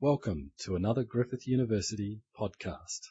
Welcome to another Griffith University podcast.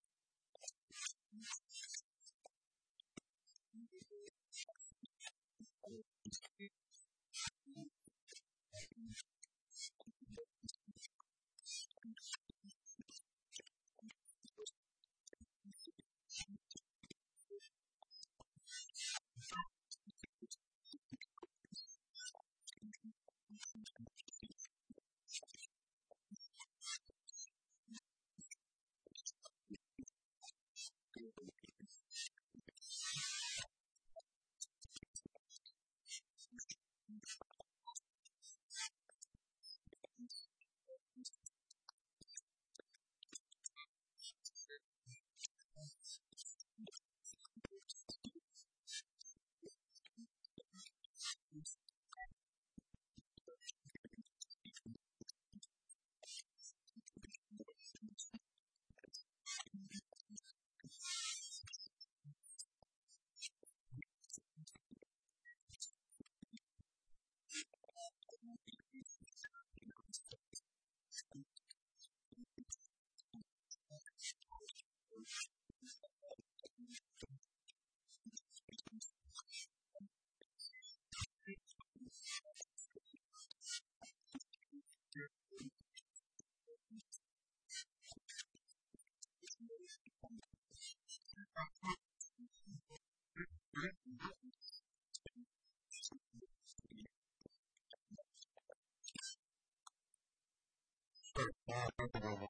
തൊട്ടുപോകും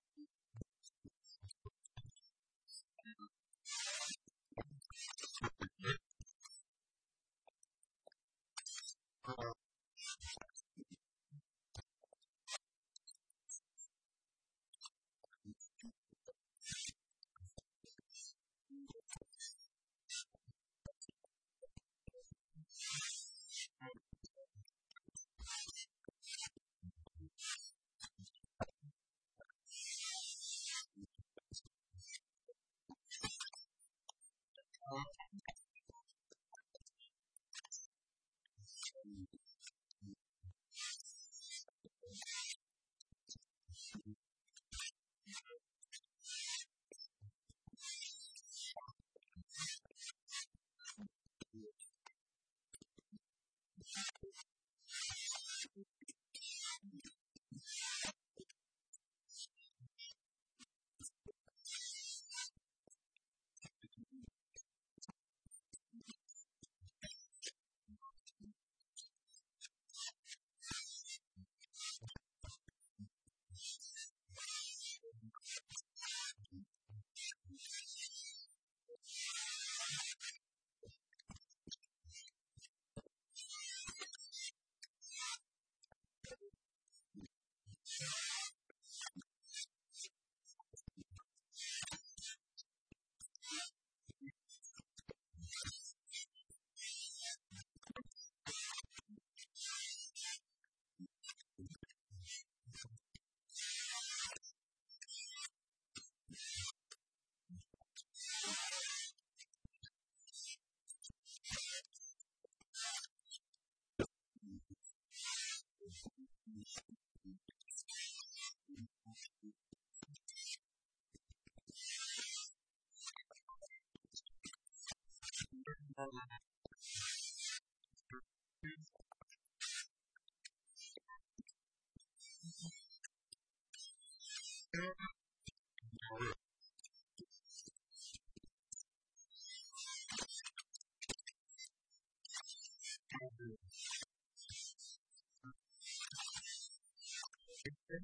Thank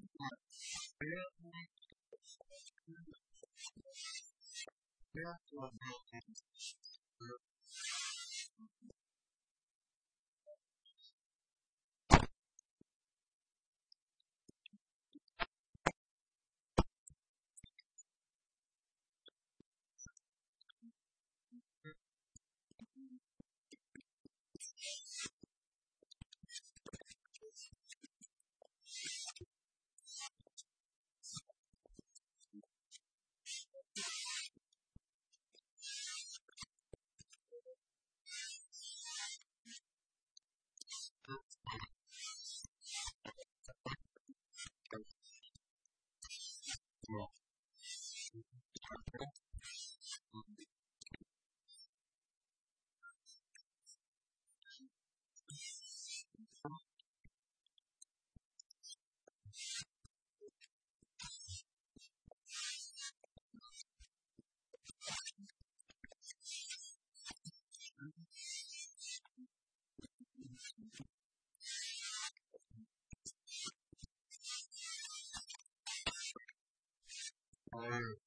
you. time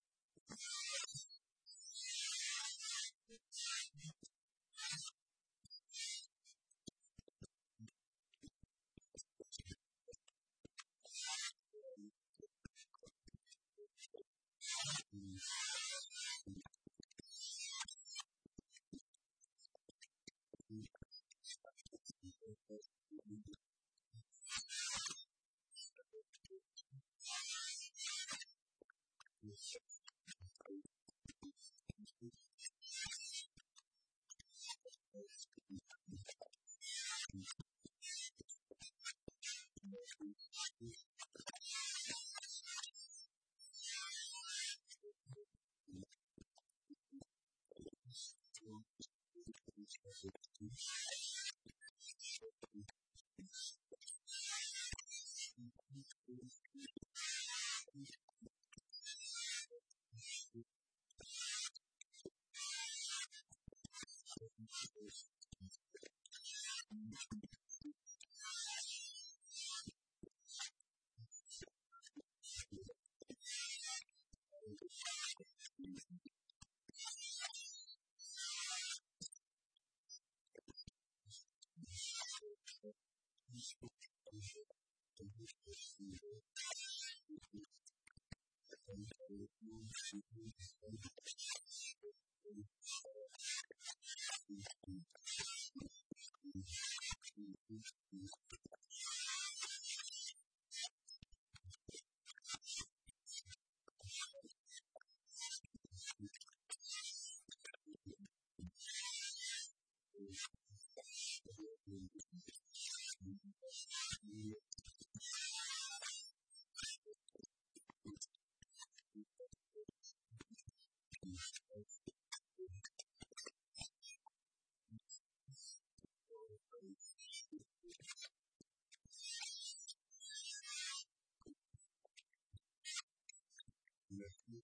Thank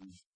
you.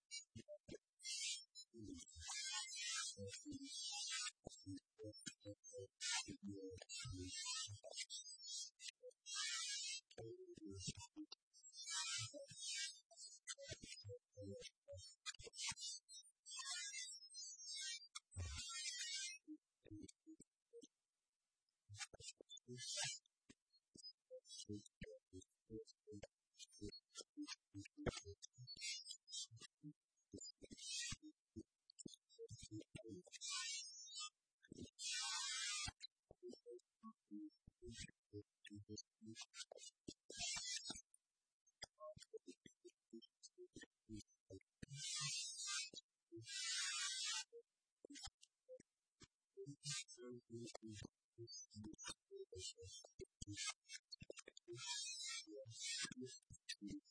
Thank you.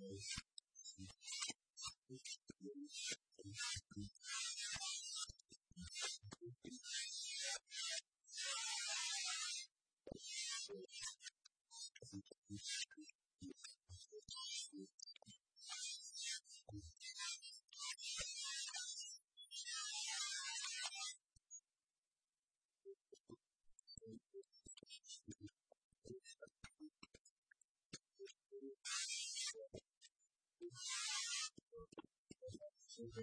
me. Thank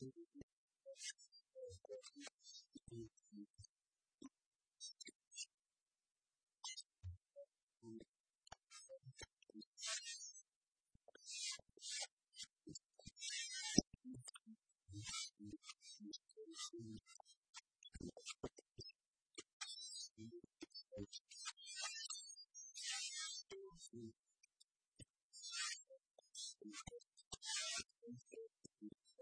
you.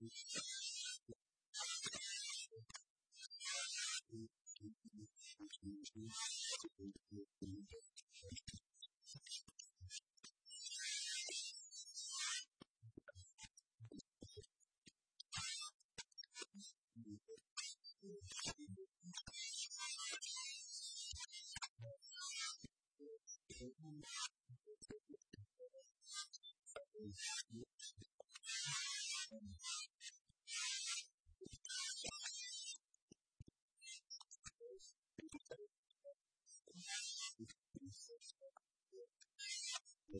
Thank you.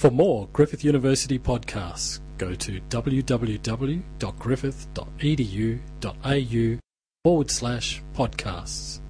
For more Griffith University podcasts, go to www.griffith.edu.au forward slash podcasts.